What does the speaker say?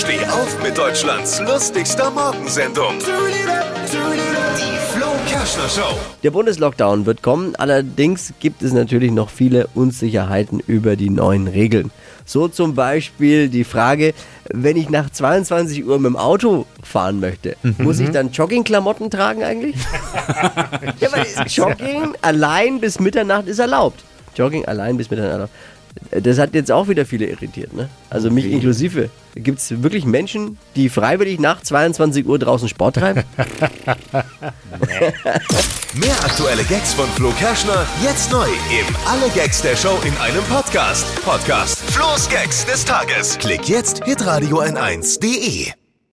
Steh auf mit Deutschlands lustigster Morgensendung. Die Flo Kerschner Show. Der Bundeslockdown wird kommen, allerdings gibt es natürlich noch viele Unsicherheiten über die neuen Regeln. So zum Beispiel die Frage, wenn ich nach 22 Uhr mit dem Auto fahren möchte, muss ich dann Joggingklamotten tragen eigentlich? ja, weil Jogging allein bis Mitternacht ist erlaubt. Jogging allein bis Mitternacht erlaubt. Das hat jetzt auch wieder viele irritiert, ne? Also mich inklusive. Gibt es wirklich Menschen, die freiwillig nach 22 Uhr draußen Sport treiben? Mehr aktuelle Gags von Flo Kerschner jetzt neu im Alle Gags der Show in einem Podcast. Podcast Flo's Gags des Tages. Klick jetzt hitradio n1.de.